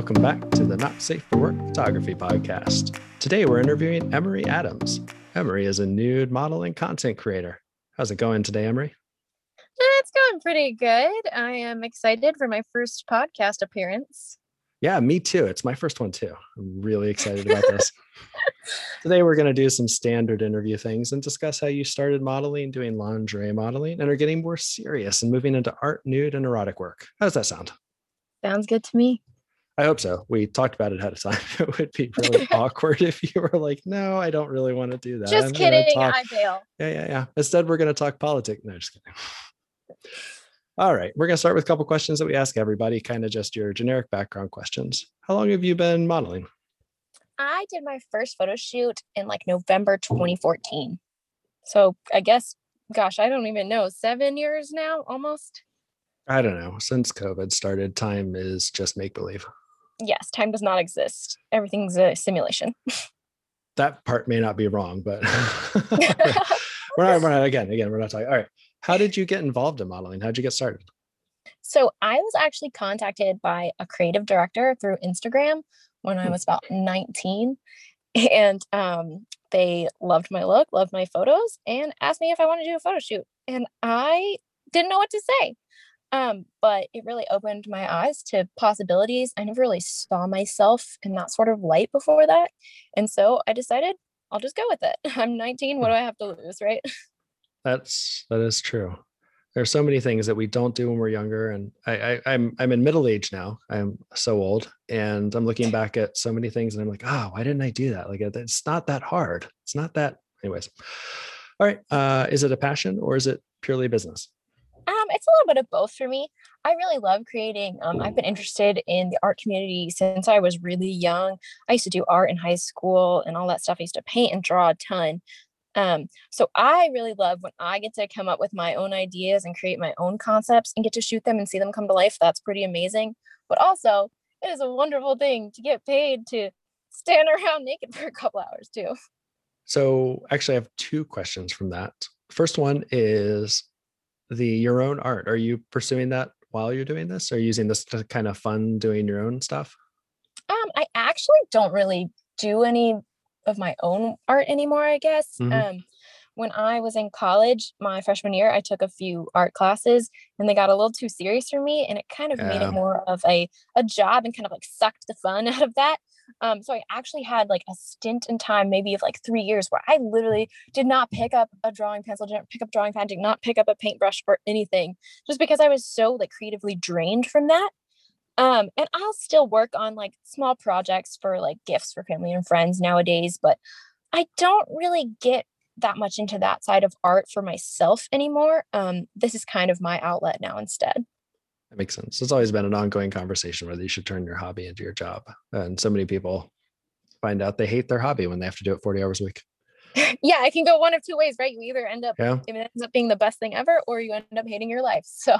welcome back to the Not Safe for Work Photography Podcast. Today we're interviewing Emery Addams. Emery is a nude model and content creator. How's it going today, Emery? Uh, it's going pretty good. I am excited for my first podcast appearance. Yeah, me too. It's my first one too. I'm really excited about this. Today, we're going to do some standard interview things and discuss how you started modeling, doing lingerie modeling, and are getting more serious and moving into art, nude, and erotic work. How does that sound? Sounds good to me. I hope so. We talked about it ahead of time. It would be really awkward if you were like, "No, I don't really want to do that." Just I'm kidding. I fail. Yeah, yeah, yeah. Instead, we're going to talk politics. No, just kidding. All right, we're going to start with a couple questions that we ask everybody, kind of just your generic background questions. How long have you been modeling? I did my first photo shoot in like November 2014. So I guess, gosh, I don't even know, seven years now almost. I don't know. Since COVID started, time is just make believe. Yes, time does not exist. Everything's a simulation. That part may not be wrong, but we're not, we're not again, again, we're not talking. All right. How did you get involved in modeling? How did you get started? So I was actually contacted by a creative director through Instagram when I Hmm. was about 19. And um, they loved my look, loved my photos, and asked me if I wanted to do a photo shoot. And I didn't know what to say. Um, but it really opened my eyes to possibilities. I never really saw myself in that sort of light before that. And so I decided I'll just go with it. I'm 19. What do I have to lose, right? That's that is true. There's so many things that we don't do when we're younger, and I, I I'm I'm in middle age now. I'm so old, and I'm looking back at so many things, and I'm like, oh, why didn't I do that? Like, it's not that hard. It's not that. Anyways, all right. Uh, is it a passion or is it purely business? Um, it's a little bit of both for me. I really love creating. Um, I've been interested in the art community since I was really young. I used to do art in high school and all that stuff. I used to paint and draw a ton. Um, so I really love when I get to come up with my own ideas and create my own concepts and get to shoot them and see them come to life. That's pretty amazing. But also, it is a wonderful thing to get paid to stand around naked for a couple hours too. So actually, I have two questions from that. First one is the your own art. Are you pursuing that while you're doing this? Or using this to kind of fun doing your own stuff? Um, I actually don't really do any of my own art anymore, I guess. Mhm. Um, when I was in college, my freshman year, I took a few art classes and they got a little too serious for me. And it kind of made it more of a, a job and kind of like sucked the fun out of that. Um, so I actually had like a stint in time, maybe of like three years, where I literally did not pick up a drawing pencil, didn't pick up drawing pad, did not pick up a paintbrush or anything, just because I was so like creatively drained from that. Um, and I'll still work on like small projects for like gifts for family and friends nowadays, but I don't really get that much into that side of art for myself anymore. Um, this is kind of my outlet now instead. That makes sense. It's always been an ongoing conversation whether you should turn your hobby into your job. And so many people find out they hate their hobby when they have to do it 40 hours a week. yeah, it can go one of two ways, right? You either end up Yeah. it ends up being the best thing ever, or you end up hating your life. So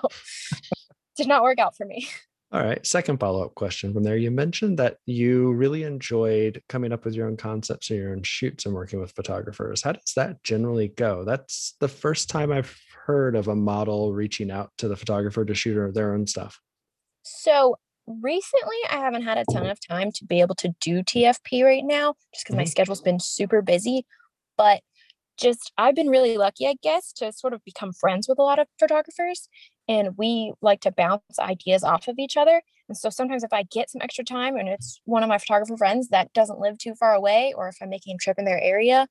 did not work out for me. All right. Second follow up question from there. You mentioned that you really enjoyed coming up with your own concepts or your own shoots and working with photographers. How does that generally go? That's the first time I've heard of a model reaching out to the photographer to shoot their own stuff. So recently, I haven't had a ton of time to be able to do TFP right now, just because my Mhm. schedule's been super busy. But just I've been really lucky, I guess, to sort of become friends with a lot of photographers. And we like to bounce ideas off of each other. And so sometimes if I get some extra time and it's one of my photographer friends that doesn't live too far away, or if I'm making a trip in their area,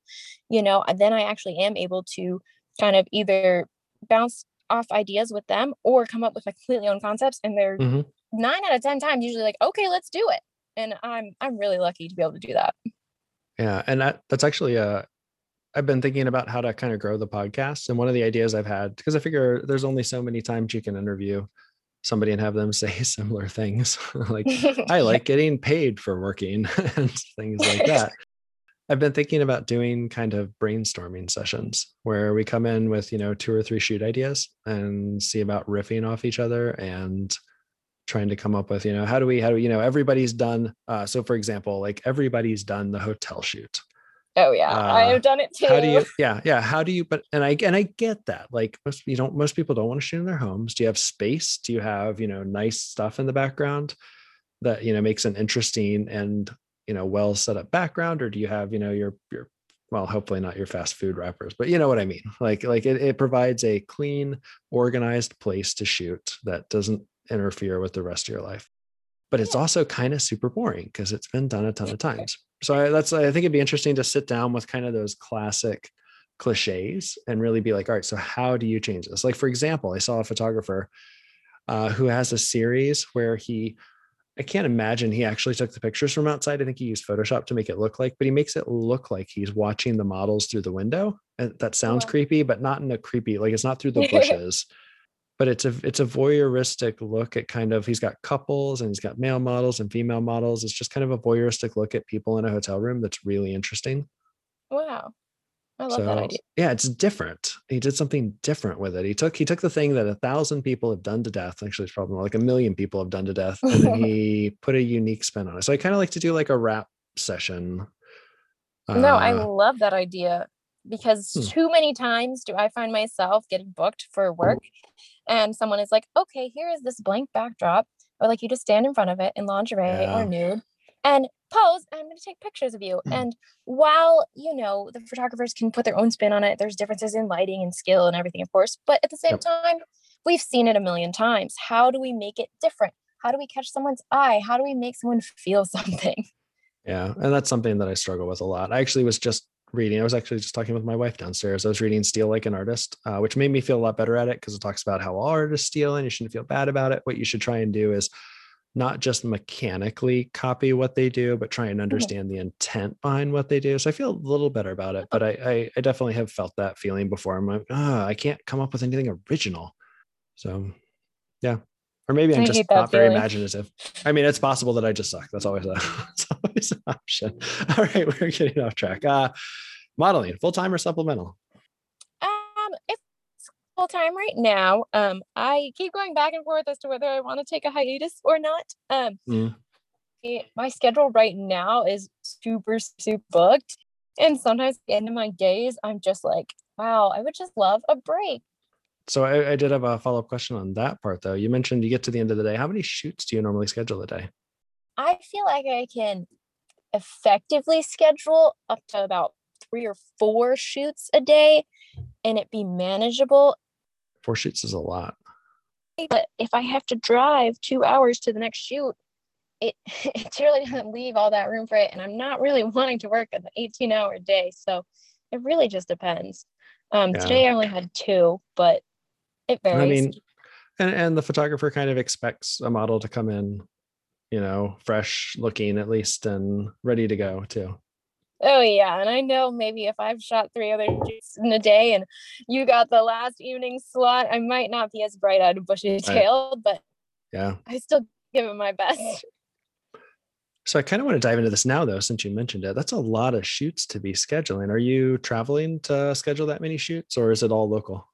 you know, then I actually am able to kind of either bounce off ideas with them or come up with my completely own concepts and they're Mhm. nine out of ten times usually like okay let's do it and i'm i'm really lucky to be able to do that Yeah, and that, that's actually uh I've been thinking about how to kind of grow the podcast, and one of the ideas I've had because I figure there's only so many times you can interview somebody and have them say similar things like I like getting paid for working and things like that. I've been thinking about doing kind of brainstorming sessions where we come in with, you know, two or three shoot ideas and see about riffing off each other and trying to come up with, you know, how do we, how do we, you know, everybody's done. Uh, so for example, like everybody's done the hotel shoot. Oh yeah Uh, i've done it too How do you, yeah, yeah. How do you, but, and I, and I get that. Like most, you don't, most people don't want to shoot in their homes. Do you have space? Do you have, you know, nice stuff in the background? that you know makes an interesting and you know well set up background or do you have you know your your well hopefully not your fast food wrappers but you know what i mean like like it, it provides a clean organized place to shoot that doesn't interfere with the rest of your life but it's also kind of super boring because it's been done a ton of times so I, that's i think it'd be interesting to sit down with kind of those classic cliches and really be like all right so how do you change this like for example i saw a photographer uh, who has a series where he I can't imagine he actually took the pictures from outside. I think he used Photoshop to make it look like, but he makes it look like he's watching the models through the window. And that sounds creepy, but not in a creepy, like it's not through the bushes. But it's a it's a voyeuristic look at kind of he's got couples and he's got male models and female models. It's just kind of a voyeuristic look at people in a hotel room that's really interesting. Wow. I love so, that idea. Yeah, it's different. He did something different with it. He took he took the thing that a thousand people have done to death. Actually, it's probably more like a million people have done to death, and then he put a unique spin on it. So I kind of like to do like a wrap session. No, uh, I love that idea because hmm. too many times do I find myself getting booked for work, and someone is like, "Okay, here is this blank backdrop." Or like you just stand in front of it in lingerie yeah. or nude and pose and i'm going to take pictures of you mm. and while you know the photographers can put their own spin on it there's differences in lighting and skill and everything of course but at the same yep. time we've seen it a million times how do we make it different how do we catch someone's eye how do we make someone feel something yeah and that's something that i struggle with a lot i actually was just reading i was actually just talking with my wife downstairs i was reading steal like an artist uh, which made me feel a lot better at it because it talks about how all artists steal and you shouldn't feel bad about it what you should try and do is not just mechanically copy what they do, but try and mm-hmm. understand mm-hmm. the intent behind what they do. So I feel a little better about it, but I, I, I definitely have felt that feeling before. I'm like, oh, I can't come up with anything original. So yeah. Or maybe I'm just not feeling. very imaginative. I mean, it's possible that I just suck. That's always a, that's always an option. All right, we're getting off track. Uh, modeling, full time or supplemental? Um, if full time right now. Um, I keep going back and forth as to whether I want to take a hiatus or not. Um, mm. it, my schedule right now is super, super booked. And sometimes at the end of my days, I'm just like, wow, I would just love a break. So I, I did have a follow up question on that part, though. You mentioned you get to the end of the day. How many shoots do you normally schedule a day? I feel like I can effectively schedule up to about three or four shoots a day and it be manageable Four shoots is a lot. But if I have to drive two hours to the next shoot, it it really doesn't leave all that room for it. And I'm not really wanting to work an 18 hour day. So it really just depends. Um, yeah. Today I only had two, but it varies. I mean, and, and the photographer kind of expects a model to come in, you know, fresh looking at least and ready to go too. Oh yeah, and I know maybe if I've shot three other shoots in a day and you got the last evening slot, I might not be as bright-eyed and bushy-tailed, but yeah, I still give it my best. So I kind of want to dive into this now, though, since you mentioned it. That's a lot of shoots to be scheduling. Are you traveling to schedule that many shoots, or is it all local?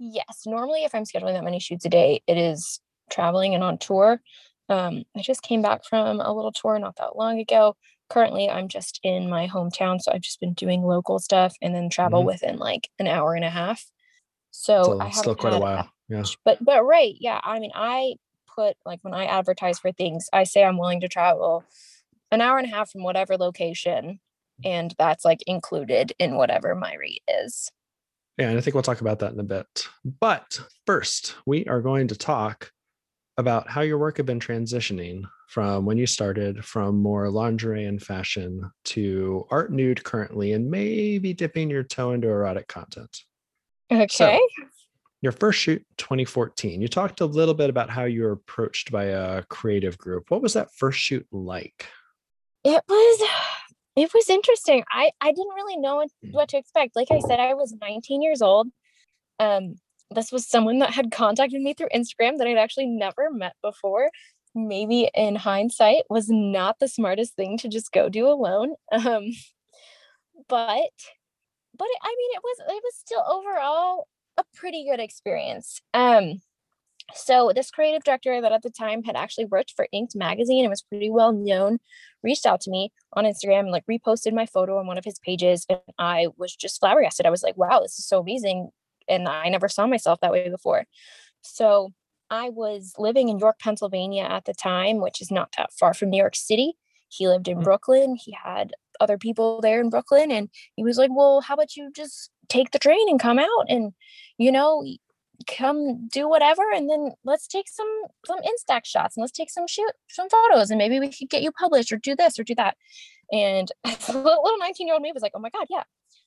Yes, normally if I'm scheduling that many shoots a day, it is traveling and on tour. Um, I just came back from a little tour not that long ago currently I'm just in my hometown, so I've just been doing local stuff and then travel mm-hmm. within like an hour and a half. So, so I have still quite a while. Yeah. But but right, yeah. I mean, I put like when I advertise for things, I say I'm willing to travel an hour and a half from whatever location, and that's like included in whatever my rate is. Yeah, and I think we'll talk about that in a bit. But first, we are going to talk about how your work had been transitioning from when you started from more lingerie and fashion to art nude currently and maybe dipping your toe into erotic content. Okay. So, your first shoot 2014 you talked a little bit about how you were approached by a creative group what was that first shoot like it was it was interesting. I i didn't really know what to expect. Like i said i was 19 years old. Um this was someone that had contacted me through instagram that i'd actually never met before. Maybe in hindsight was not the smartest thing to just go do alone. Um, but but it, I mean it was it was still overall a pretty good experience. Um, so this creative director that at the time had actually worked for Inked magazine and was pretty well known reached out to me on Instagram and like reposted my photo on one of his pages and I was just flabbergasted. I was like, wow, this is so amazing and I never saw myself that way before. So I was living in York, Pennsylvania at the time, which is not that far from New York City. He lived in Mm. Brooklyn. He had other people there in Brooklyn. And he was like, Well, how about you just take the train and come out and, you know, come do whatever and then let's take some some instax shots and let's take some shoot some photos and maybe we could get you published or do this or do that. And little 19 year old me was like oh my god yeah.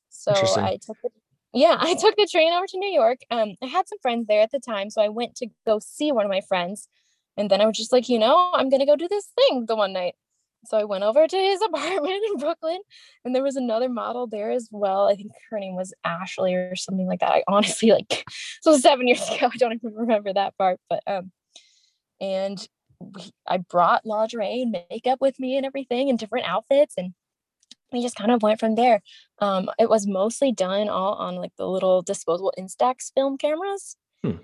So i took the yeah i took the train over to new york um i had some friends there at the time so i went to go see one of my friends and then i was just like you know i'm gonna go do this thing the one night so i went over to his apartment in brooklyn and there was another model there as well. I think her name was ashley or something like that. I honestly like so seven years ago i don't even remember that part but um and we, i brought lingerie and makeup with me and everything and different outfits and we just kind of went from there. Um it was mostly done all on like the little disposable instax film cameras. Hmm.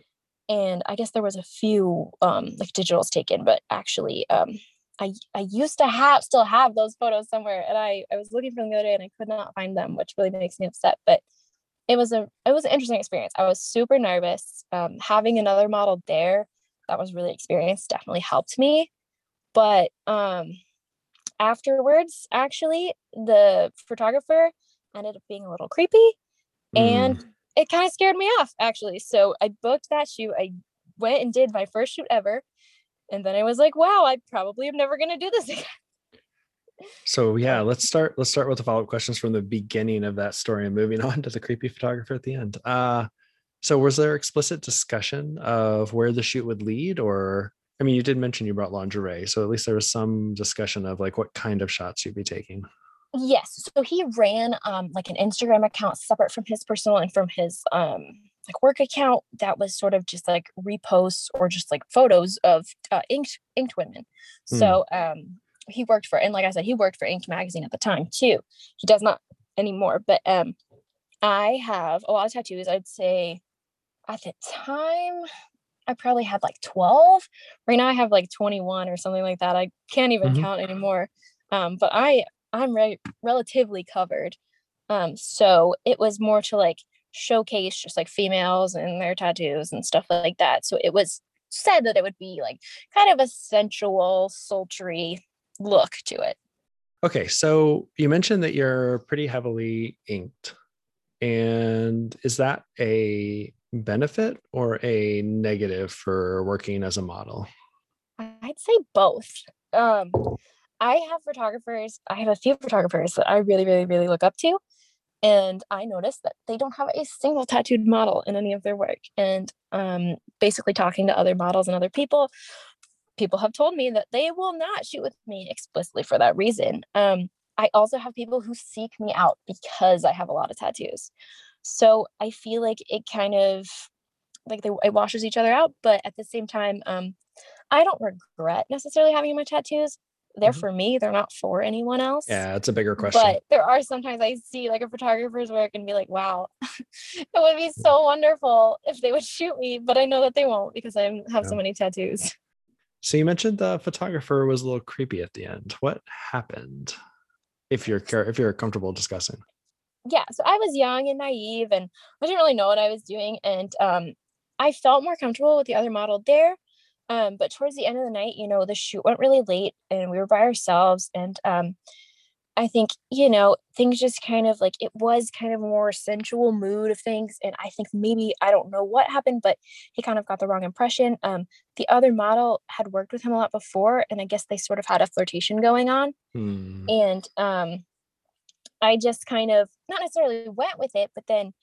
and i guess there was a few um like digitals taken but actually um I, I used to have still have those photos somewhere and I, I was looking for them the other day and I could not find them, which really makes me upset. But it was a it was an interesting experience. I was super nervous. Um, having another model there that was really experienced definitely helped me. But um, afterwards, actually, the photographer ended up being a little creepy and Mm. it kind of scared me off actually. So I booked that shoot. I went and did my first shoot ever. And then I was like, wow, I probably am never gonna do this again. So yeah, let's start. Let's start with the follow up questions from the beginning of that story and moving on to the creepy photographer at the end. Uh, so was there explicit discussion of where the shoot would lead, or I mean, you did mention you brought lingerie, so at least there was some discussion of like what kind of shots you'd be taking. Yes. So he ran um like an Instagram account separate from his personal and from his um like work account that was sort of just like reposts or just like photos of uh, inked inked women. Hmm. So um he worked for and like I said, he worked for Inked magazine at the time too. He does not anymore, but um I have a lot of tattoos. I'd say at the time I probably had like 12. Right now I have like 21 or something like that. I can't even Mhm. count anymore. Um, but I I'm re- relatively covered. Um, so it was more to like showcase just like females and their tattoos and stuff like that. So it was said that it would be like kind of a sensual, sultry look to it. Okay, so you mentioned that you're pretty heavily inked, and is that a benefit or a negative for working as a model? I'd say both. Um, I have photographers, I have a few photographers that I really, really, really look up to. And I noticed that they don't have a single tattooed model in any of their work. And um, basically, talking to other models and other people, people have told me that they will not shoot with me explicitly for that reason. Um, I also have people who seek me out because I have a lot of tattoos. So I feel like it kind of like they, it washes each other out. But at the same time, um, I don't regret necessarily having my tattoos. They're Mhm. for me. They're not for anyone else. Yeah, it's a bigger question. But there are sometimes I see like a photographer's work and be like, wow, it would be so wonderful if they would shoot me, but I know that they won't because I have so many tattoos. So you mentioned the photographer was a little creepy at the end. What happened? If you're if you're comfortable discussing. Yeah, so I was young and naive and I didn't really know what I was doing. And um, I felt more comfortable with the other model there. Um, but towards the end of the night, you know, the shoot went really late and we were by ourselves. And um, I think, you know, things just kind of like it was kind of a more sensual mood of things. And I think maybe I don't know what happened, but he kind of got the wrong impression. Um, the other model had worked with him a lot before, and I guess they sort of had a flirtation going on. Hmm. And um, I just kind of not necessarily went with it, but then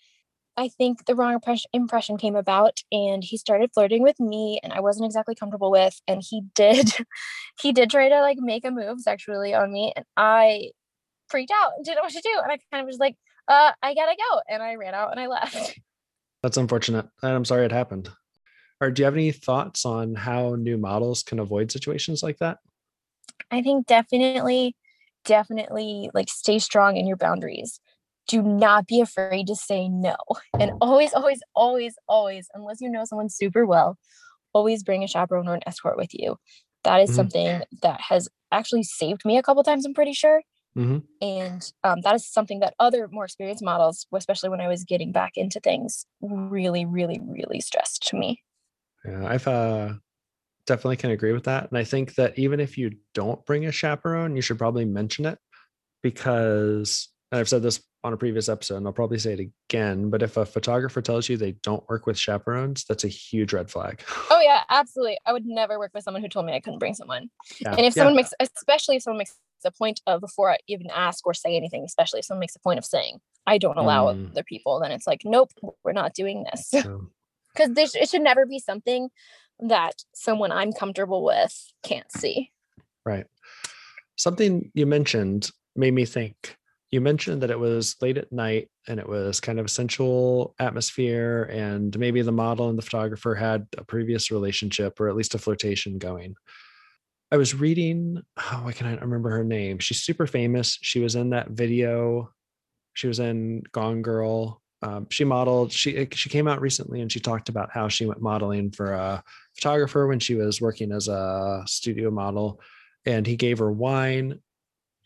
I think the wrong impression came about and he started flirting with me and I wasn't exactly comfortable with and he did he did try to like make a move sexually on me and I freaked out and didn't know what to do and I kind of was like uh I gotta go and I ran out and I left. That's unfortunate. And I'm sorry it happened. Or do you have any thoughts on how new models can avoid situations like that? I think definitely definitely like stay strong in your boundaries. Do not be afraid to say no. And always, always, always, always, unless you know someone super well, always bring a chaperone or an escort with you. That is Mhm. something that has actually saved me a couple times, I'm pretty sure. Mhm. And um, that is something that other more experienced models, especially when I was getting back into things, really, really, really stressed to me. Yeah, I've uh, definitely can agree with that. And I think that even if you don't bring a chaperone, you should probably mention it because I've said this on a previous episode and I'll probably say it again, but if a photographer tells you they don't work with chaperones, that's a huge red flag. Oh yeah, absolutely. I would never work with someone who told me I couldn't bring someone. Yeah. And if someone yeah. makes especially if someone makes a point of before I even ask or say anything, especially if someone makes a point of saying I don't allow mm. other people, then it's like, nope, we're not doing this. Because yeah. it should never be something that someone I'm comfortable with can't see. Right. Something you mentioned made me think you mentioned that it was late at night and it was kind of a sensual atmosphere and maybe the model and the photographer had a previous relationship or at least a flirtation going. I was reading oh why can i remember her name? She's super famous. She was in that video. She was in gone girl. Um, she modeled she she came out recently and she talked about how she went modeling for a photographer when she was working as a studio model and he gave her wine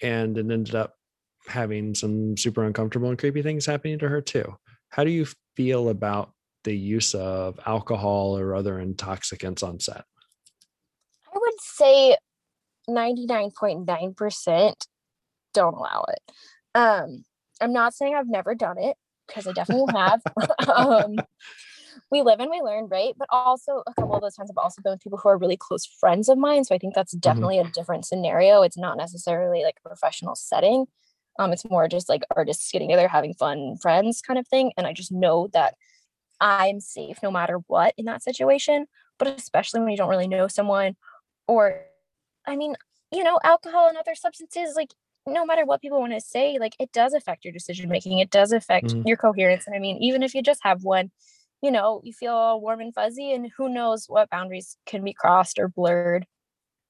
and it ended up having some super uncomfortable and creepy things happening to her too. How do you feel about the use of alcohol or other intoxicants on set? I would say 99.9% don't allow it. Um, I'm not saying I've never done it because I definitely have. um, we live and we learn, right? But also a couple of those times I've also been with people who are really close friends of mine. So I think that's mm-hmm. definitely mm-hmm. a different scenario. It's not necessarily like a professional setting. Um, it's more just like artists getting together, having fun, friends kind of thing. And I just know that I'm safe no matter what in that situation. But especially when you don't really know someone, or I mean, you know, alcohol and other substances, like no matter what people want to say, like it does affect your decision making. It does affect mm-hmm. your coherence. And I mean, even if you just have one, you know, you feel all warm and fuzzy, and who knows what boundaries can be crossed or blurred.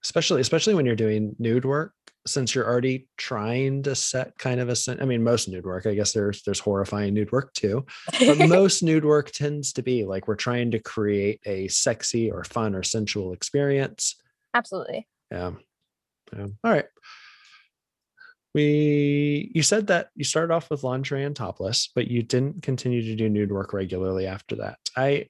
Especially, especially when you're doing nude work, since you're already trying to set kind of a i mean most nude work i guess there's there's horrifying nude work too but most nude work tends to be like we're trying to create a sexy or fun or sensual experience. Absolutely. Yeah, yeah. all right. We you said that you started off with lingerie and topless but you didn't continue to do nude work regularly after that. I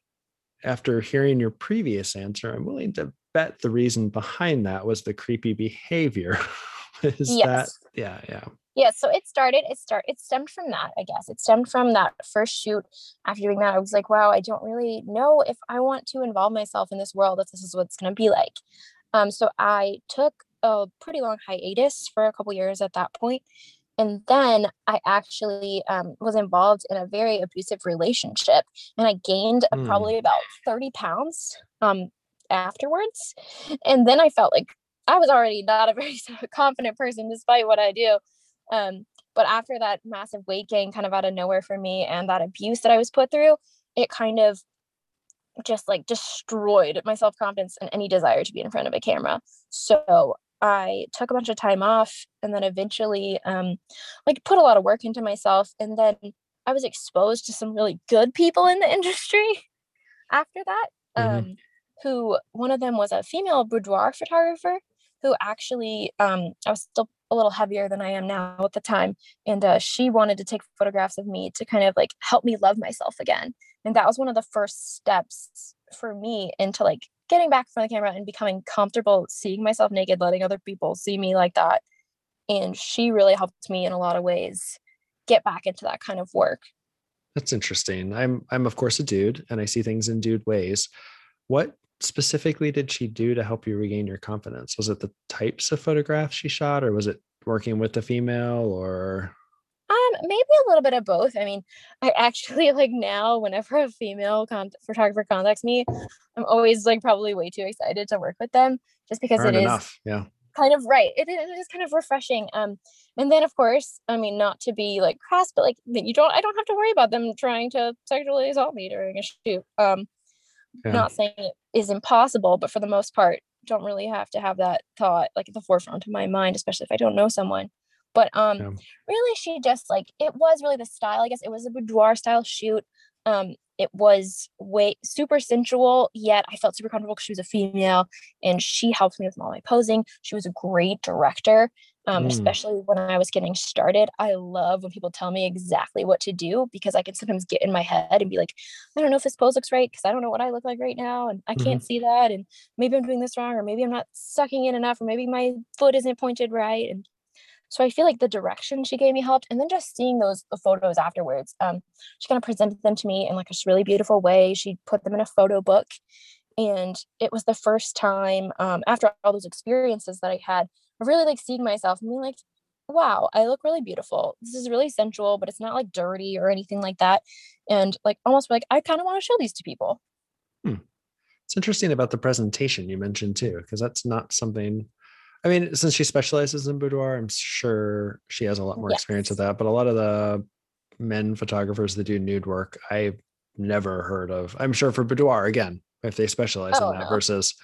after hearing your previous answer i'm willing to bet the reason behind that was the creepy behavior is yes. that yeah yeah yeah so it started it start it stemmed from that i guess it stemmed from that first shoot after doing that i was like wow i don't really know if i want to involve myself in this world if this is what it's going to be like um so i took a pretty long hiatus for a couple years at that point and then I actually um, was involved in a very abusive relationship, and I gained mm. probably about thirty pounds um, afterwards. And then I felt like I was already not a very confident person despite what I do. Um, but after that massive weight gain kind of out of nowhere for me and that abuse that I was put through, it kind of just like destroyed my self-confidence and any desire to be in front of a camera. So I took a bunch of time off and then eventually um like put a lot of work into myself and then I was exposed to some really good people in the industry after that. Mm-hmm. Um who one of them was a female boudoir photographer who actually um, I was still a little heavier than I am now at the time, and uh, she wanted to take photographs of me to kind of like help me love myself again, and that was one of the first steps for me into like getting back from the camera and becoming comfortable seeing myself naked, letting other people see me like that, and she really helped me in a lot of ways get back into that kind of work. That's interesting. I'm I'm of course a dude, and I see things in dude ways. What specifically did she do to help you regain your confidence? Was it the types of photographs she shot, or was it working with the female, or? Um, maybe a little bit of both. I mean, I actually like now, whenever a female con- photographer contacts me, I'm always like probably way too excited to work with them, just because Earned it enough. is yeah kind of right. It, it is kind of refreshing. Um, and then of course, I mean, not to be like crass, but like you don't, I don't have to worry about them trying to sexually assault me during a shoot. Um, yeah. not saying it is impossible but for the most part don't really have to have that thought like at the forefront of my mind especially if i don't know someone but um yeah. really she just like it was really the style i guess it was a boudoir style shoot um it was way super sensual yet i felt super comfortable because she was a female and she helped me with all my posing she was a great director um, mm. especially when I was getting started. I love when people tell me exactly what to do because I can sometimes get in my head and be like, I don't know if this pose looks right because I don't know what I look like right now and I can't mm-hmm. see that. And maybe I'm doing this wrong or maybe I'm not sucking in enough or maybe my foot isn't pointed right. And so I feel like the direction she gave me helped. And then just seeing those photos afterwards, um, she kind of presented them to me in like a really beautiful way. She put them in a photo book. And it was the first time um, after all those experiences that I had really like seeing myself and being like, wow, I look really beautiful. This is really sensual, but it's not like dirty or anything like that. And like almost like, I kind of want to show these to people. Hmm. It's interesting about the presentation you mentioned too, because that's not something. I mean, since she specializes in boudoir, I'm sure she has a lot more yes. experience with that. But a lot of the men photographers that do nude work, I've never heard of. I'm sure for boudoir again, if they specialize oh, in that no. versus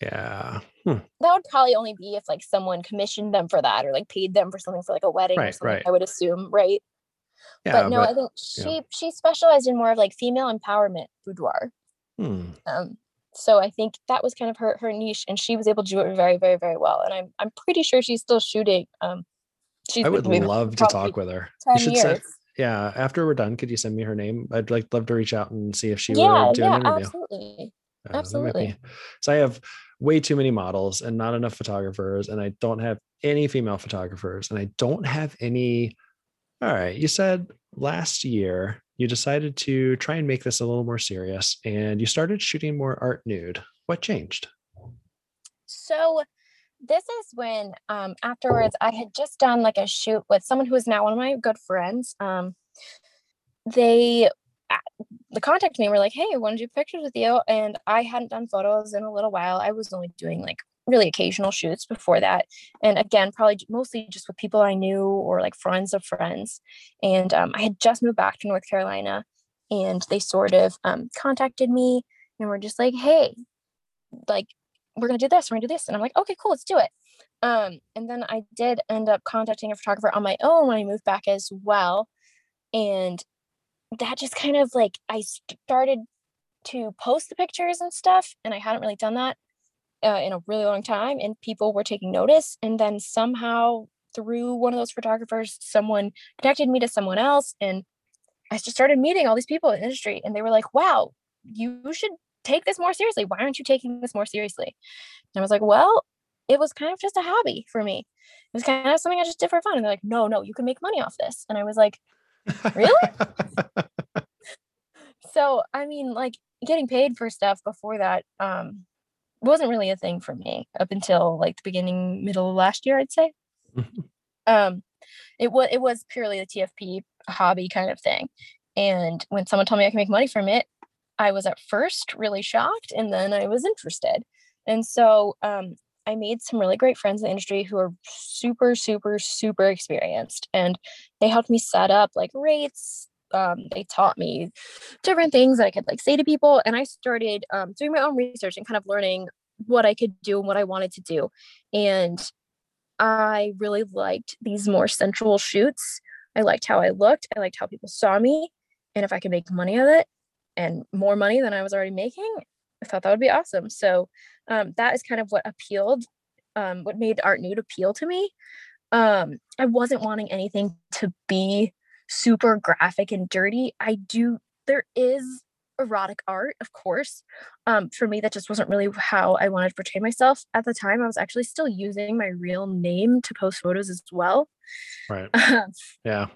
yeah. Hmm. That would probably only be if like someone commissioned them for that or like paid them for something for like a wedding right, or something, right. I would assume, right? Yeah, but no, but, I think she yeah. she specialized in more of like female empowerment boudoir. Hmm. Um, so I think that was kind of her her niche, and she was able to do it very, very, very well. And I'm I'm pretty sure she's still shooting. Um, she's I would love to talk with her. You should send, yeah. After we're done, could you send me her name? I'd like love to reach out and see if she yeah, would do yeah, an interview. Absolutely. Uh, absolutely. So I have way too many models and not enough photographers and i don't have any female photographers and i don't have any all right you said last year you decided to try and make this a little more serious and you started shooting more art nude. What changed? So this is when um, afterwards i had just done like a shoot with someone who is now one of my good friends um, they the contact me were like, hey, I want to do pictures with you. And I hadn't done photos in a little while. I was only doing like really occasional shoots before that. And again, probably mostly just with people I knew or like friends of friends. And um, I had just moved back to North Carolina and they sort of um, contacted me and were just like, hey, like, we're going to do this, we're going to do this. And I'm like, okay, cool, let's do it. Um, and then I did end up contacting a photographer on my own when I moved back as well. And that just kind of like I started to post the pictures and stuff, and I hadn't really done that uh, in a really long time, and people were taking notice. And then somehow through one of those photographers, someone connected me to someone else, and I just started meeting all these people in the industry, and they were like, "Wow, you should take this more seriously. Why aren't you taking this more seriously?" And I was like, "Well." It was kind of just a hobby for me. It was kind of something I just did for fun. And they're like, no, no, you can make money off this. And I was like, really? so I mean, like getting paid for stuff before that um wasn't really a thing for me up until like the beginning, middle of last year, I'd say. um it was it was purely a TFP hobby kind of thing. And when someone told me I could make money from it, I was at first really shocked and then I was interested. And so um, I made some really great friends in the industry who are super, super, super experienced. And they helped me set up like rates. Um, they taught me different things that I could like say to people. And I started um, doing my own research and kind of learning what I could do and what I wanted to do. And I really liked these more sensual shoots. I liked how I looked. I liked how people saw me. And if I could make money of it and more money than I was already making, I thought that would be awesome. So um, that is kind of what appealed, um, what made art nude appeal to me. Um, I wasn't wanting anything to be super graphic and dirty. I do, there is erotic art, of course. Um, for me, that just wasn't really how I wanted to portray myself. At the time, I was actually still using my real name to post photos as well. Right. yeah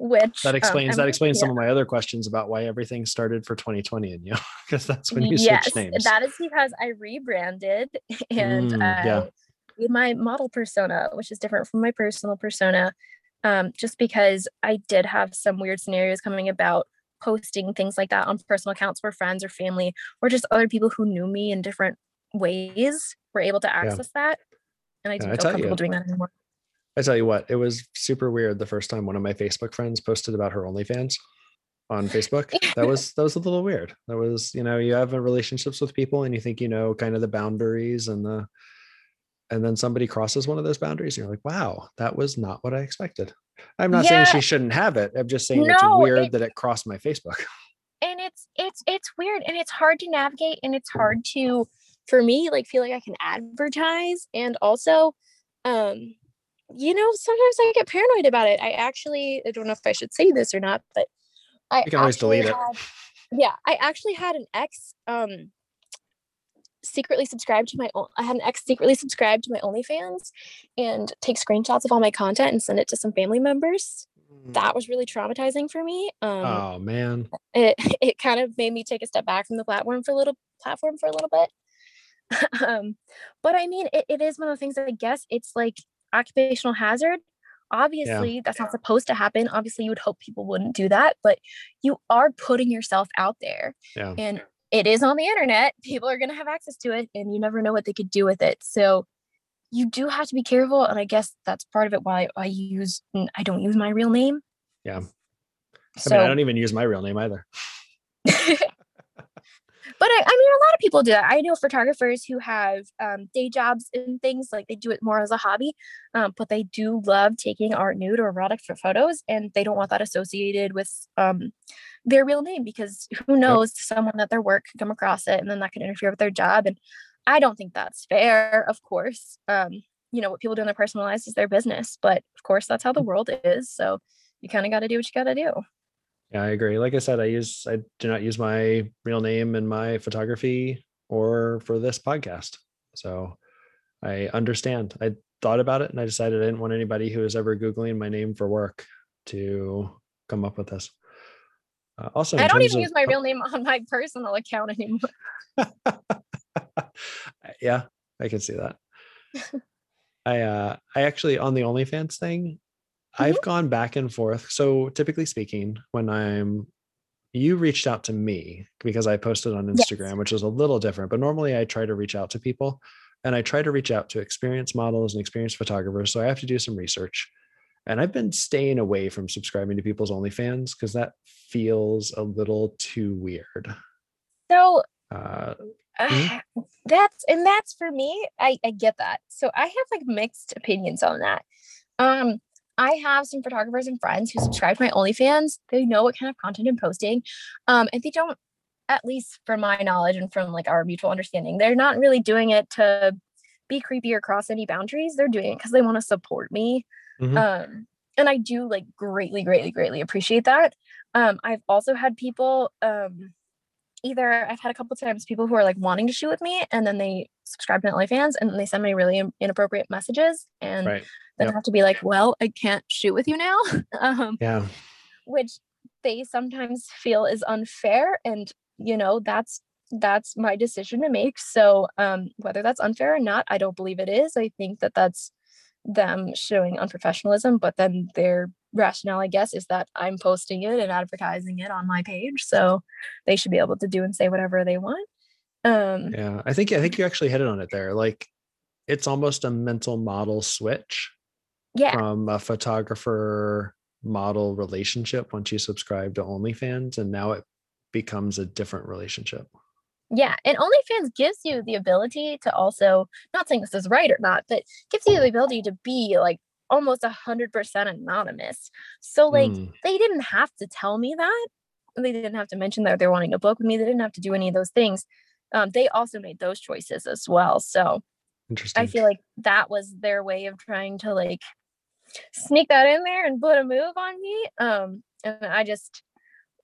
which that um, explains um, that explains yeah. some of my other questions about why everything started for 2020 and you because that's when you yes, switch names that is because i rebranded and mm, I yeah. made my model persona which is different from my personal persona um, just because i did have some weird scenarios coming about posting things like that on personal accounts where friends or family or just other people who knew me in different ways were able to access yeah. that and i didn't feel comfortable you. doing that anymore I tell you what, it was super weird the first time one of my Facebook friends posted about her OnlyFans on Facebook. That was that was a little weird. That was, you know, you have relationships with people and you think you know kind of the boundaries and the and then somebody crosses one of those boundaries and you're like, wow, that was not what I expected. I'm not yeah. saying she shouldn't have it. I'm just saying no, it's weird it, that it crossed my Facebook. And it's it's it's weird and it's hard to navigate and it's hard to for me like feel like I can advertise and also um, you know, sometimes I get paranoid about it. I actually, I don't know if I should say this or not, but I You can always delete it. had, yeah, I actually had an ex um secretly subscribed to my own I had an ex secretly subscribed to my OnlyFans and take screenshots of all my content and send it to some family members. That was really traumatizing for me. Um Oh man. it it kind of made me take a step back from the platform for a little platform for a little bit. um, but I mean, it, it is one of the things that I guess it's like occupational hazard. Obviously, that's not supposed to happen. Obviously, you would hope people wouldn't do that, but you are putting yourself out there, Yeah. and it is on the internet. People are going to have access to it, and you never know what they could do with it. So you do have to be careful, and I guess that's part of it. Why I use I don't use my real name. Yeah. I So mean, I don't even use my real name either. but I, I mean a lot of people do that. I know photographers who have um, day jobs and things like they do it more as a hobby um, but they do love taking art nude or erotic for photos and they don't want that associated with um, their real name because who knows someone at their work could come across it and then that could interfere with their job and i don't think that's fair of course. Um, you know what people do in their personal lives is their business but of course that's how the world is so you kind of got to do what you got to do Yeah, I agree. Like I said, I use I do not use my real name in my photography or for this podcast. So I understand. I thought about it and I decided I didn't want anybody who is ever Googling my name for work to come up with this. Uh, also, i don't even of- use my real name on my personal account anymore yeah, I can see that. I uh I actually on the OnlyFans thing, I've gone back and forth. So typically speaking, when I'm you reached out to me because I posted on Yes. Instagram, which is a little different, but normally I try to reach out to people and I try to reach out to experienced models and experienced photographers. So I have to do some research. And I've been staying away from subscribing to people's OnlyFans because that feels a little too weird. so Uh, uh, that's and that's for me I, I get that so i have like mixed opinions on that um i have some photographers and friends who subscribe to my onlyfans. They know what kind of content i'm posting um and they don't at least from my knowledge and from like our mutual understanding they're not really doing it to be creepy or cross any boundaries. They're doing it because they want to support me. Mhm. um and i do like greatly greatly greatly appreciate that. Um i've also had people um either I've had a couple times people who are like wanting to shoot with me and then they subscribe to OnlyFans and then they send me really inappropriate messages and right. then Yep. I have to be like, well, I can't shoot with you now, um, Yeah. which they sometimes feel is unfair and you know that's that's my decision to make. So um, whether that's unfair or not, I don't believe it is. I think that that's them showing unprofessionalism, but then their rationale, I guess, is that I'm posting it and advertising it on my page. So they should be able to do and say whatever they want. Um, Yeah, I think I think you actually hit it on it there. Like it's almost a mental model switch yeah. from a photographer model relationship once you subscribe to OnlyFans, and now it becomes a different relationship. Yeah, and OnlyFans gives you the ability to also, not saying this is right or not, but gives you the ability to be like almost a hundred percent anonymous. So like Mm, they didn't have to tell me that. They didn't have to mention that they're wanting to book with me. They didn't have to do any of those things. Um, they also made those choices as well. So interesting. I feel like that was their way of trying to like sneak that in there and put a move on me. Um, and I just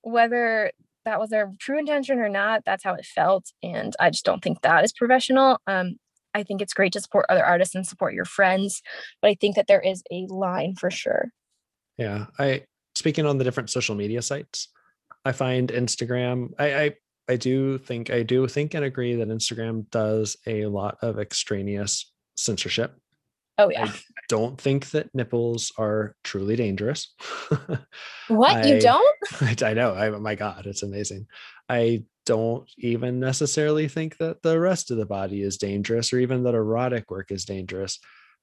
whether that was their true intention or not, that's how it felt. And I just don't think that is professional. Um, I think it's great to support other artists and support your friends, but I think that there is a line for sure. Yeah, I speaking on the different social media sites, I find Instagram. I, I I do think I do think and agree that Instagram does a lot of extraneous censorship. Oh yeah. I Don't think that nipples are truly dangerous. what I- you don't? I know. I, my God, it's amazing. I don't even necessarily think that the rest of the body is dangerous or even that erotic work is dangerous.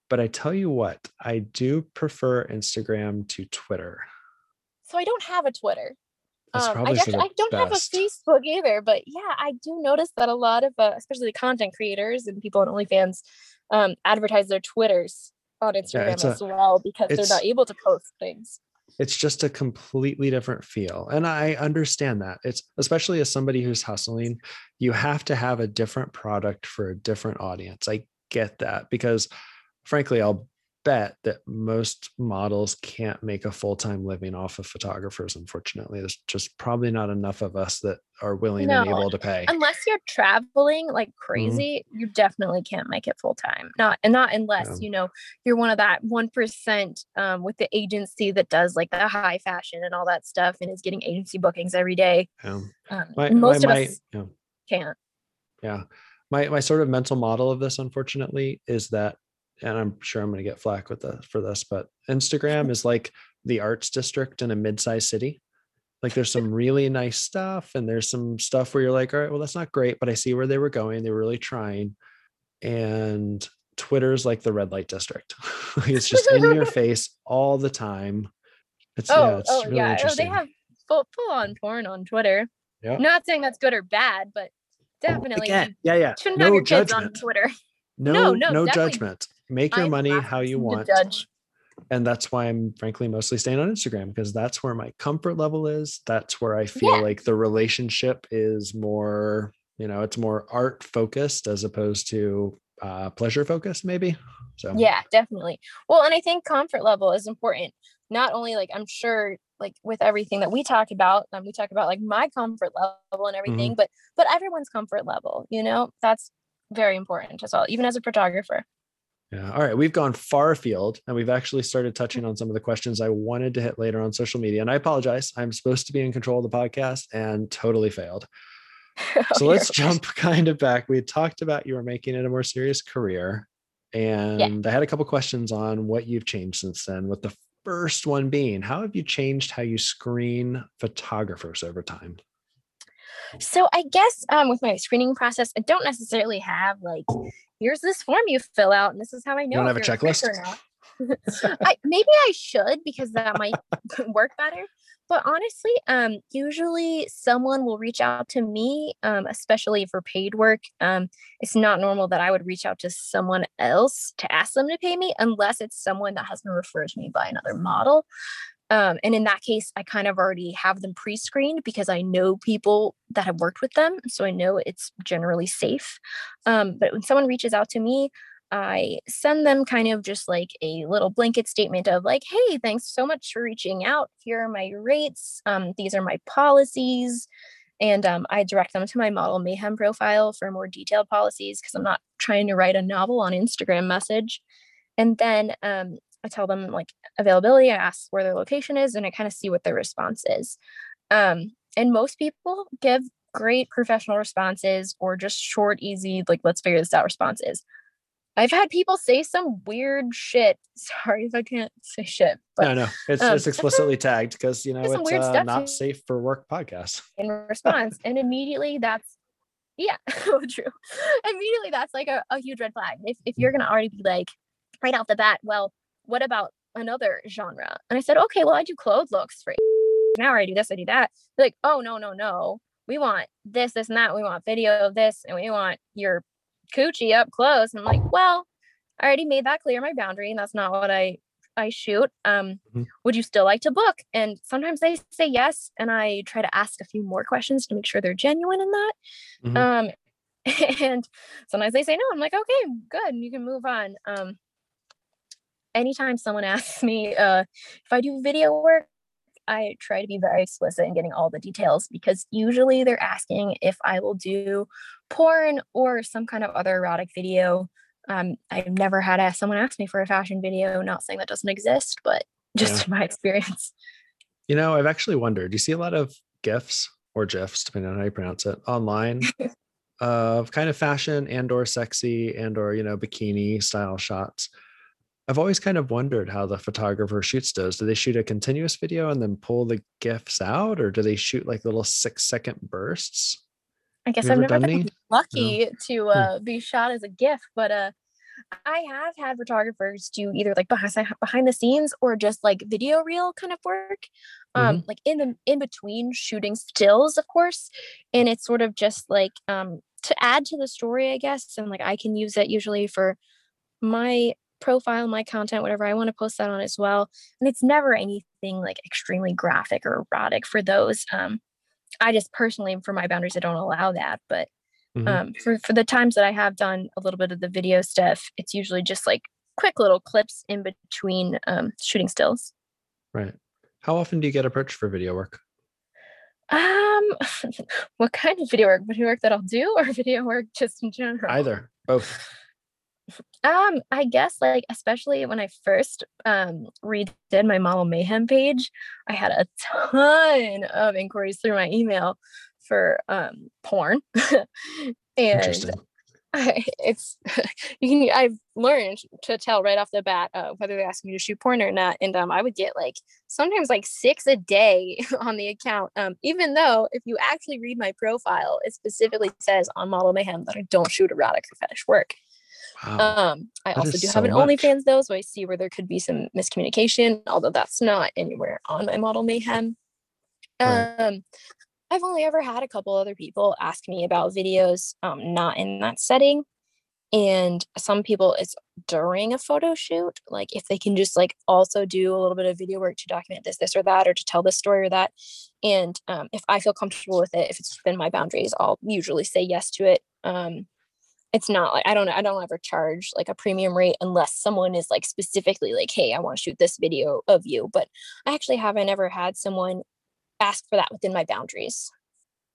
But I tell you what, I do prefer Instagram to Twitter. So I don't have a Twitter. Um, I, actually, I don't best. have a Facebook either, but yeah, I do notice that a lot of, uh, especially content creators and people on OnlyFans, um, advertise their Twitters on Instagram a- as well because they're not able to post things. It's just a completely different feel. And I understand that. It's especially as somebody who's hustling, you have to have a different product for a different audience. I get that because frankly, I'll bet that most models can't make a full-time living off of photographers unfortunately there's just probably not enough of us that are willing No, and able to pay unless you're traveling like Mm-hmm. crazy, you definitely can't make it full time. Not and not unless Yeah. you know you're one of that one percent um, with the agency that does like the high fashion and all that stuff and is getting agency bookings every day. Um, Um, my, most my, of my, us yeah. can't. yeah my my sort of mental model of this unfortunately is that and i'm sure i'm going to get flack with the for this but instagram is like the arts district in a mid-sized city like there's some really nice stuff and there's some stuff where you're like all right well that's not great but i see where they were going they were really trying and twitter's like the red light district it's just in your face all the time it's oh, yeah Oh, it's oh really yeah. Oh, they have full full on porn on Twitter. Yeah. Not saying that's good or bad, but oh, definitely you Again, yeah yeah shouldn't have no your kids on judgment Twitter. no no, no, definitely. judgment make your I'm money how you want judge. and that's why i'm frankly mostly staying on instagram because that's where my comfort level is that's where i feel Yeah. like the relationship is more you know it's more art focused as opposed to uh pleasure focused maybe so Yeah, definitely. Well, and I think comfort level is important. Not only like I'm sure like with everything that we talk about, um, we talk about like my comfort level and everything, but but everyone's comfort level, you know, that's very important as well, even as a photographer. Yeah all right we've gone far afield and we've actually started touching on some of the questions i wanted to hit later on social media and i apologize i'm supposed to be in control of the podcast and totally failed oh, so let's jump kind of back. We talked about you were making it a more serious career, and I had a couple questions on what you've changed since then. With the first one being, how have you changed how you screen photographers over time? So I guess um, with my screening process, I don't necessarily have like, here's this form you fill out, and this is how I know. don't if have a checklist? or not. I maybe I should because that might work better. But honestly, um, usually someone will reach out to me, um, especially for paid work. Um, it's not normal that I would reach out to someone else to ask them to pay me unless it's someone that has been referred to me by another model. Um, and in that case, I kind of already have them pre screened because I know people that have worked with them. So I know it's generally safe. Um, but when someone reaches out to me, I send them kind of just like a little blanket statement of like, hey, thanks so much for reaching out. Here are my rates. Um, these are my policies. And um, I direct them to my model mayhem profile for more detailed policies because I'm not trying to write a novel on Instagram message. And then um, I tell them like availability. I ask where their location is, and I kind of see what their response is. Um, and most people give great professional responses or just short, easy, like let's figure this out responses. I've had people say some weird shit. Sorry if I can't say shit, but no, no, it's um, it's explicitly tagged because you know it's uh, not safe for work podcast. in response, and immediately that's yeah, true. Immediately that's like a, a huge red flag. If if you're gonna already be like right off the bat, well, what about another genre? And I said, okay, well, I do clothes looks for now I do this, I do that. They're like, oh no, no, no. We want this, this, and that. We want video of this, and we want your coochie up close. And I'm like, well, I already made that clear my boundary, and that's not what I I shoot. Um, Mhm. would you still like to book? And sometimes they say yes, and I try to ask a few more questions to make sure they're genuine in that. Mhm. Um, and sometimes they say no. I'm like, okay, good, you can move on. Um, anytime someone asks me uh, if I do video work, I try to be very explicit in getting all the details because usually they're asking if I will do porn or some kind of other erotic video. Um, I've never had a, someone ask me for a fashion video, not saying that doesn't exist, but just Yeah. my experience. You know, I've actually wondered. Do you see a lot of gifs or gifs, depending on how you pronounce it, online of kind of fashion and or sexy and or you know bikini style shots? I've always kind of wondered how the photographer shoots those. Do they shoot a continuous video and then pull the gifs out, or do they shoot like little six second bursts? I guess I've never been lucky to uh, be shot as a GIF, but uh, I have had photographers do either like behind behind the scenes or just like video reel kind of work, um, like in the in between shooting stills, of course, and it's sort of just like um to add to the story, I guess, and like I can use it usually for my profile, my content, whatever I want to post that on as well. And it's never anything like extremely graphic or erotic for those. Um, I just personally, for my boundaries, I don't allow that. But Mhm. um, for for the times that I have done a little bit of the video stuff, it's usually just like quick little clips in between um, shooting stills. Right. How often do you get approached for video work? Um, what kind of video work? Video work that I'll do, or video work just in general? Either, both. Um, I guess like especially when I first um redid my model mayhem page, I had a ton of inquiries through my email for um porn. and I, it's you can I've learned to tell right off the bat uh, whether they ask me to shoot porn or not, and um, I would get like sometimes like six a day on the account. Um, even though if you actually read my profile, it specifically says on Model Mayhem that I don't shoot erotic or fetish work. Wow. Um, I that also do so have an much. OnlyFans though, so I see where there could be some miscommunication, although that's not anywhere on my Model Mayhem. Right. Um, I've only ever had a couple other people ask me about videos, um, not in that setting. And some people it's during a photo shoot, like if they can just like also do a little bit of video work to document this, this or that, or to tell this story or that. And um, if I feel comfortable with it, if it's within my boundaries, I'll usually say yes to it. Um, it's not like I don't I don't ever charge like a premium rate unless someone is like specifically like, hey, I want to shoot this video of you. But I actually haven't ever had someone ask for that within my boundaries.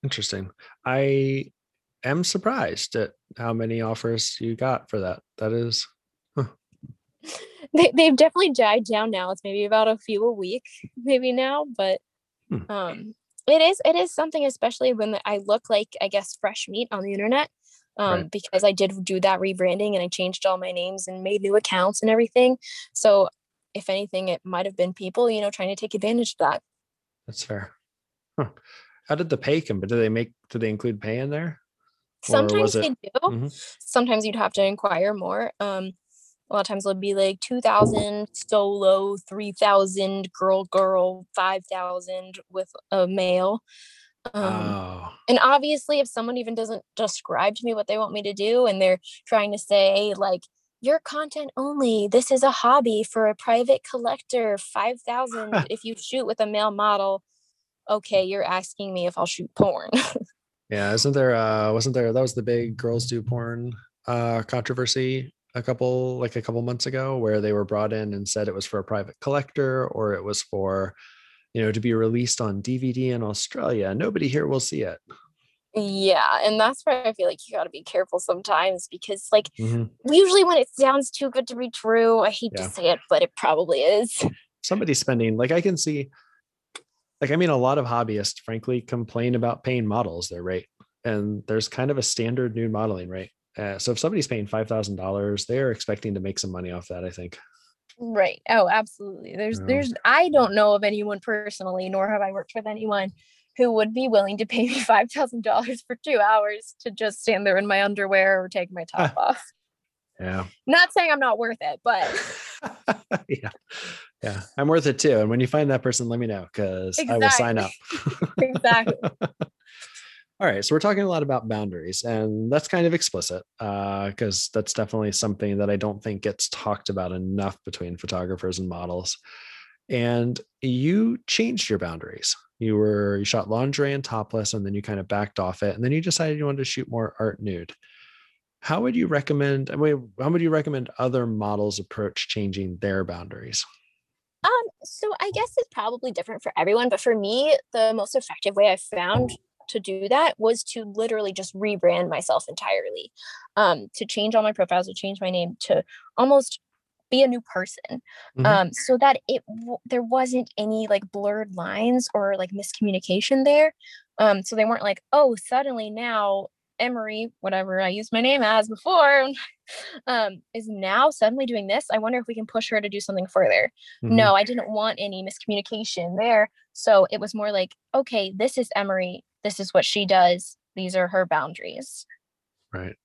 Interesting. I am surprised at how many offers you got for that. That is huh. they, they've definitely died down now. It's maybe about a few a week, maybe now, but hmm. um it is it is something especially when I look like I guess fresh meat on the internet. Um, right. because I did do that rebranding and I changed all my names and made new accounts and everything. So if anything, it might have been people, you know, trying to take advantage of that. That's fair. Huh. How did the pay come? But do they make? Do they include pay in there? Sometimes they do. Mm-hmm. Sometimes you'd have to inquire more. Um, a lot of times it'll be like 2000 solo 3000 girl girl 5000 with a male um, oh. and obviously if someone even doesn't describe to me what they want me to do and they're trying to say like your content only this is a hobby for a private collector 5000 if you shoot with a male model okay, you're asking me if I'll shoot porn. yeah, isn't there uh wasn't there that was the big girls do porn uh controversy a couple like a couple months ago where they were brought in and said it was for a private collector or it was for you know to be released on DVD in Australia. Nobody here will see it. Yeah, and that's where I feel like you got to be careful sometimes because like mm-hmm. usually when it sounds too good to be true, I hate yeah. to say it, but it probably is. Somebody's spending like I can see like I mean, a lot of hobbyists, frankly, complain about paying models their rate, and there's kind of a standard nude modeling rate. Uh, so if somebody's paying five thousand dollars, they're expecting to make some money off that. I think. Right. Oh, absolutely. There's, there's. I don't know of anyone personally, nor have I worked with anyone who would be willing to pay me five thousand dollars for two hours to just stand there in my underwear or take my top off. Yeah. Not saying I'm not worth it, but yeah. Yeah. I'm worth it too. And when you find that person, let me know because exactly. I will sign up. exactly. All right. So we're talking a lot about boundaries, and that's kind of explicit because uh, that's definitely something that I don't think gets talked about enough between photographers and models. And you changed your boundaries. You were you shot lingerie and topless, and then you kind of backed off it, and then you decided you wanted to shoot more art nude how would you recommend I mean, how would you recommend other models approach changing their boundaries um so i guess it's probably different for everyone but for me the most effective way i found to do that was to literally just rebrand myself entirely um to change all my profiles to change my name to almost be a new person mm-hmm. um so that it w- there wasn't any like blurred lines or like miscommunication there um so they weren't like oh suddenly now Emery, whatever I used my name as before, um, is now suddenly doing this. I wonder if we can push her to do something further. Mm-hmm. No, I didn't want any miscommunication there. So it was more like, okay, this is Emery. This is what she does. These are her boundaries. Right.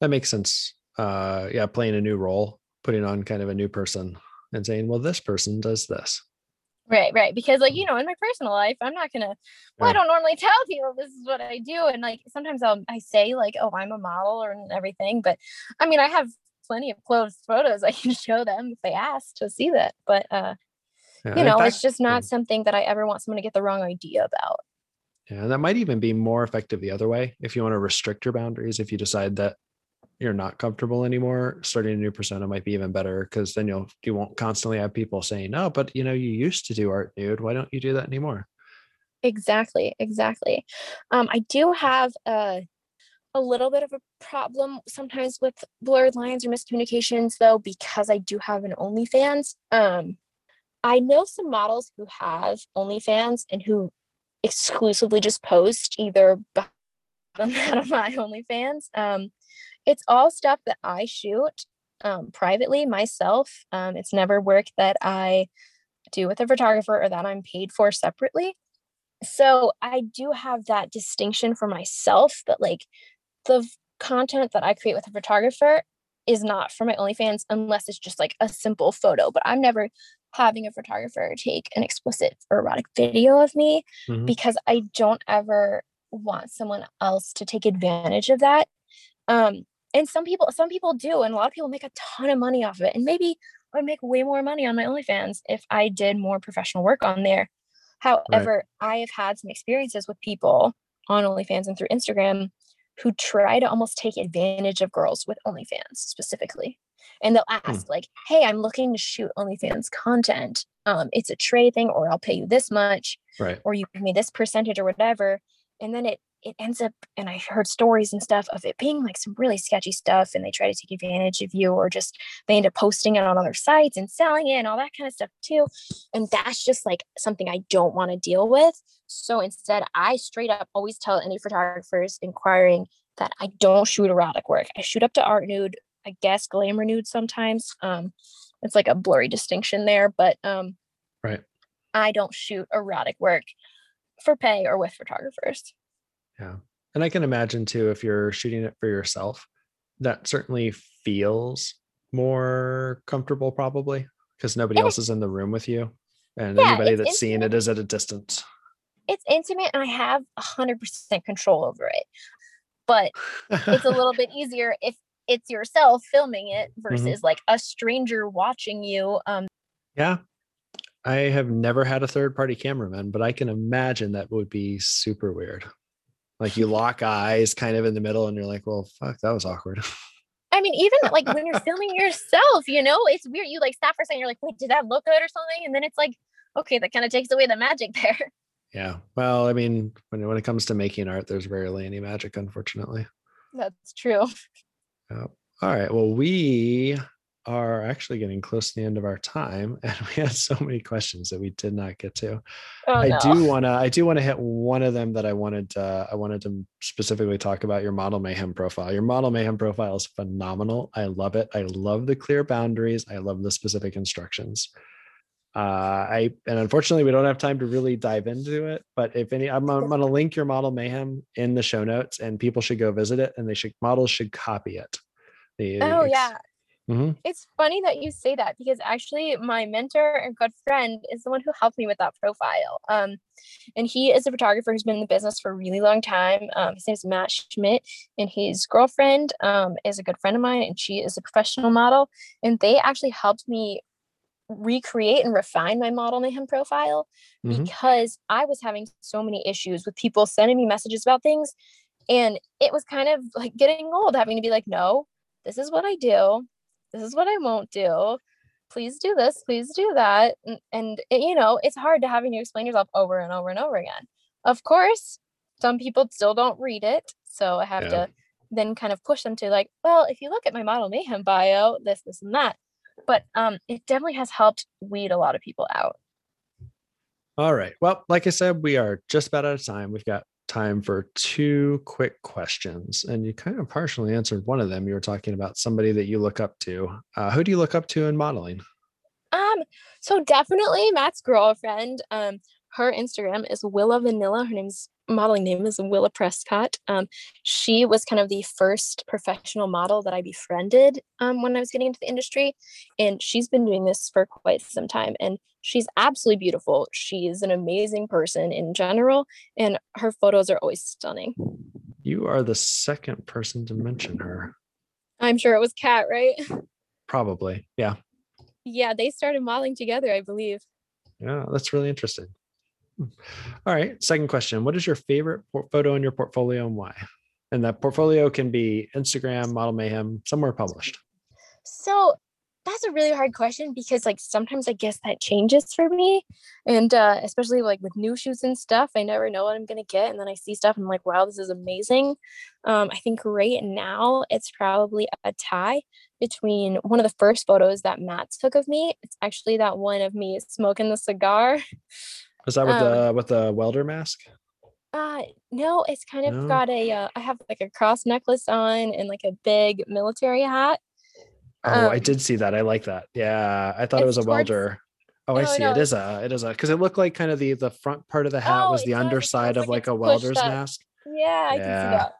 That makes sense. Uh, yeah, playing a new role, putting on kind of a new person and saying, well, this person does this. Right, right. Because like, you know, in my personal life, I'm not gonna well, I don't normally tell people this is what I do. And like sometimes I'll I say like, oh, I'm a model or everything. But I mean I have plenty of clothes photos I can show them if they ask to see that. But uh yeah, you know, fact, it's just not yeah. something that I ever want someone to get the wrong idea about. And that might even be more effective the other way if you want to restrict your boundaries. If you decide that you're not comfortable anymore, starting a new persona might be even better because then you'll you won't constantly have people saying, "No, but you know, you used to do art nude. Why don't you do that anymore?" Exactly, exactly. Um, I do have a a little bit of a problem sometimes with blurred lines or miscommunications, though, because I do have an OnlyFans. Um, I know some models who have OnlyFans and who exclusively just post either bottom out of my OnlyFans. Um, it's all stuff that I shoot um, privately myself. Um, it's never work that I do with a photographer or that I'm paid for separately. So I do have that distinction for myself that like the content that I create with a photographer is not for my OnlyFans unless it's just like a simple photo. But I'm never having a photographer take an explicit or erotic video of me mm-hmm. because I don't ever want someone else to take advantage of that. Um, and some people, some people do, and a lot of people make a ton of money off of it. And maybe I would make way more money on my OnlyFans if I did more professional work on there. However, right. I have had some experiences with people on OnlyFans and through Instagram who try to almost take advantage of girls with OnlyFans specifically. And they'll hmm. ask, hmm. like, hey, I'm looking to shoot OnlyFans content. Um, it's a trade thing, or I'll pay you this much, right. or you give me this percentage or whatever. And then it it ends up and I heard stories and stuff of it being like some really sketchy stuff and they try to take advantage of you or just they end up posting it on other sites and selling it and all that kind of stuff too. And that's just like something I don't want to deal with. So instead, I straight up always tell any photographers inquiring that I don't shoot erotic work. I shoot up to art nude, I guess glamour nude sometimes. Um, it's like a blurry distinction there, but um, right. I don't shoot erotic work for pay or with photographers. Yeah. And I can imagine too, if you're shooting it for yourself, that certainly feels more comfortable, probably because nobody else is in the room with you. And yeah, anybody that's intimate. seeing it is at a distance. It's intimate and I have a hundred percent control over it. But it's a little bit easier if it's yourself filming it mm-hmm. versus mm-hmm. like a stranger watching you. Um yeah. I have never had a third party cameraman, but I can imagine that would be super weird. Like you lock eyes kind of in the middle and you're like, well, fuck, that was awkward. I mean, even like when you're filming yourself, you know, it's weird. You like stop for a second, you're like, wait, did that look good or something? And then it's like, okay, that kind of takes away the magic there. Yeah. Well, I mean, when, when it comes to making art, there's rarely any magic, unfortunately. That's true. All right. Well, we are actually getting close to the end of our time and we had so many questions that we did not get to oh, i no. do want to i do want to hit one of them that i wanted to i wanted to specifically talk about your model mayhem profile your model mayhem profile is phenomenal i love it i love the clear boundaries i love the specific instructions uh, I and unfortunately we don't have time to really dive into it. But if any, I'm, I'm going to link your model mayhem in the show notes, and people should go visit it, and they should models should copy it. The, oh yeah, Mm-hmm. It's funny that you say that because actually my mentor and good friend is the one who helped me with that profile. Um, and he is a photographer who's been in the business for a really long time. Um, his name is Matt Schmidt, and his girlfriend um, is a good friend of mine, and she is a professional model. And they actually helped me recreate and refine my model mayhem profile mm-hmm. because I was having so many issues with people sending me messages about things. And it was kind of like getting old, having to be like, no, this is what I do this is what I won't do. Please do this, please do that. And, and it, you know, it's hard to having to explain yourself over and over and over again. Of course, some people still don't read it. So I have yeah. to then kind of push them to like, well, if you look at my model mayhem bio, this, this, and that. But um, it definitely has helped weed a lot of people out. All right. Well, like I said, we are just about out of time. We've got time for two quick questions. And you kind of partially answered one of them. You were talking about somebody that you look up to. Uh, who do you look up to in modeling? Um, so definitely Matt's girlfriend. Um, her Instagram is Willa Vanilla. Her name's modeling name is Willa Prescott. Um, she was kind of the first professional model that I befriended um, when I was getting into the industry. And she's been doing this for quite some time. And she's absolutely beautiful. She's an amazing person in general. And her photos are always stunning. You are the second person to mention her. I'm sure it was Kat, right? Probably. Yeah. Yeah, they started modeling together, I believe. Yeah, that's really interesting. All right. Second question. What is your favorite photo in your portfolio and why? And that portfolio can be Instagram, Model Mayhem, somewhere published. So that's a really hard question because like sometimes I guess that changes for me. And uh, especially like with new shoes and stuff, I never know what I'm gonna get. And then I see stuff and I'm like, wow, this is amazing. Um, I think right now it's probably a tie between one of the first photos that Matt took of me. It's actually that one of me smoking the cigar. Was that with um, the with the welder mask? Uh no, it's kind of no. got a. Uh, I have like a cross necklace on and like a big military hat. Oh, um, I did see that. I like that. Yeah, I thought it was a welder. Oh, I see. No. It is a. It is a because it looked like kind of the the front part of the hat oh, was the underside of like, like a welder's mask. Yeah, I yeah. can see that.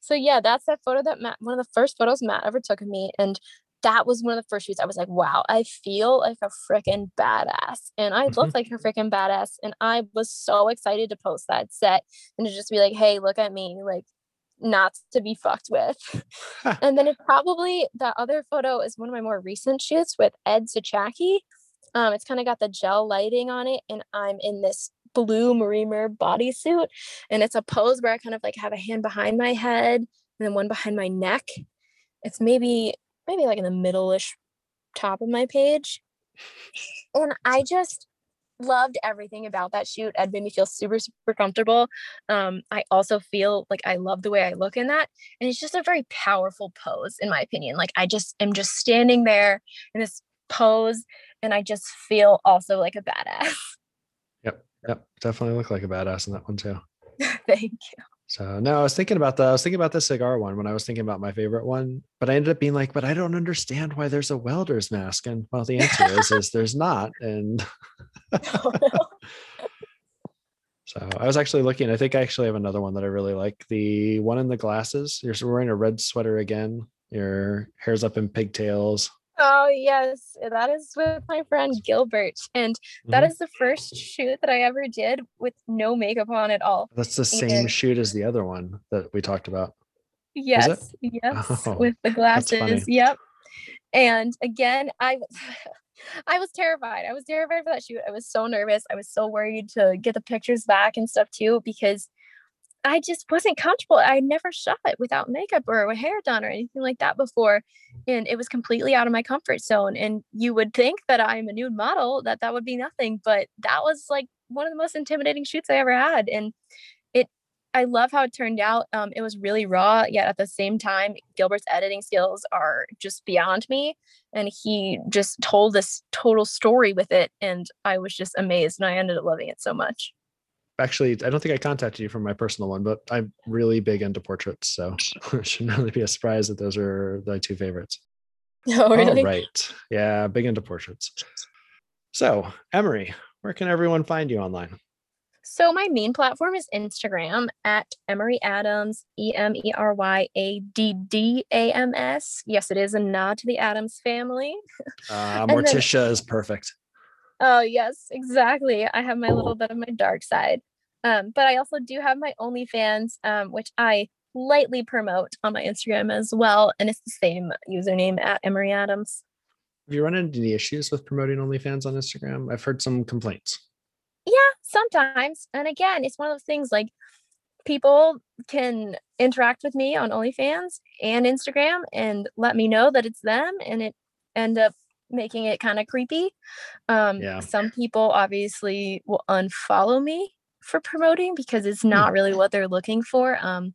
So yeah, that's that photo that Matt. One of the first photos Matt ever took of me, and that was one of the first shoots. I was like, wow, I feel like a freaking badass, and I look like a freaking badass, and I was so excited to post that set and to just be like, hey, look at me, like not to be fucked with. and then it probably that other photo is one of my more recent shoots with Ed Suchaki. Um, it's kind of got the gel lighting on it, and I'm in this blue Marimer bodysuit, and it's a pose where I kind of like have a hand behind my head and then one behind my neck. It's maybe maybe like in the middle-ish top of my page. And I just loved everything about that shoot. Ed made me feel super, super comfortable. Um, I also feel like I love the way I look in that. And it's just a very powerful pose, in my opinion. Like I just am just standing there in this pose and I just feel also like a badass. Yep. Yep. Definitely look like a badass in that one too. Thank you. So no, I was thinking about the I was thinking about the cigar one when I was thinking about my favorite one, but I ended up being like, but I don't understand why there's a welder's mask. And well, the answer is is there's not. And oh, so I was actually looking. I think I actually have another one that I really like. The one in the glasses. You're wearing a red sweater again. Your hair's up in pigtails. Oh yes, that is with my friend Gilbert, and that mm-hmm. is the first shoot that I ever did with no makeup on at all. That's the same and, shoot as the other one that we talked about. Yes, yes, oh, with the glasses. Yep. And again, I I was terrified. I was terrified for that shoot. I was so nervous. I was so worried to get the pictures back and stuff too because I just wasn't comfortable. I never shot without makeup or hair done or anything like that before. And it was completely out of my comfort zone. And you would think that I'm a nude model, that that would be nothing. But that was like one of the most intimidating shoots I ever had. And it, I love how it turned out. Um, it was really raw, yet at the same time, Gilbert's editing skills are just beyond me. And he just told this total story with it. And I was just amazed. And I ended up loving it so much actually i don't think i contacted you from my personal one but i'm really big into portraits so it shouldn't really be a surprise that those are my two favorites. Oh really? All right yeah big into portraits. So emery where can everyone find you online? So my main platform is instagram at emery addams e-m-e-r-y-a-d-d-a-m-s yes it is a nod to the addams family. Uh, morticia then, is perfect. Oh yes, exactly. I have my little bit of my dark side. Um, but I also do have my OnlyFans, um, which I lightly promote on my Instagram as well. And it's the same username at Emery Addams. Have you run into any issues with promoting OnlyFans on Instagram? I've heard some complaints. Yeah, sometimes. And again, it's one of those things like people can interact with me on OnlyFans and Instagram and let me know that it's them and it end up making it kind of creepy. Um, yeah. Some people obviously will unfollow me for promoting because it's hmm. not really what they're looking for um,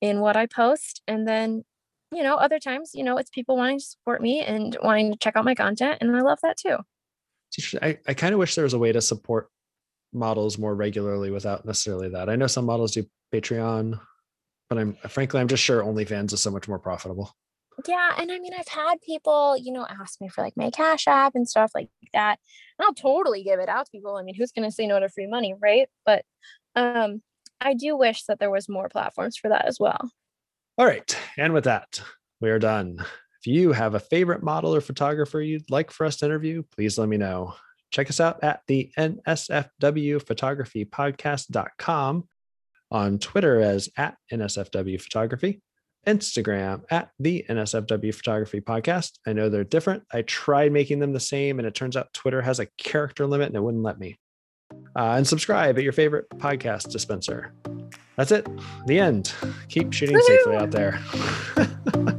in what I post. And then, you know, other times, you know, it's people wanting to support me and wanting to check out my content. And I love that too. I, I kind of wish there was a way to support models more regularly without necessarily that. I know some models do Patreon, but I'm frankly, I'm just sure OnlyFans is so much more profitable. Yeah, and I mean, I've had people, you know, ask me for like my Cash App and stuff like that. And I'll totally give it out to people. I mean, who's going to say no to free money, right? But um, I do wish that there was more platforms for that as well. All right, and with that, we are done. If you have a favorite model or photographer you'd like for us to interview, please let me know. Check us out at the NSFW Photography Podcast.com, on Twitter as at NSFW Photography, Instagram at the NSFW Photography Podcast. I know they're different. I tried making them the same, and it turns out Twitter has a character limit and it wouldn't let me. Uh, and subscribe at your favorite podcast dispenser. that's it. The end. Keep shooting safely out there.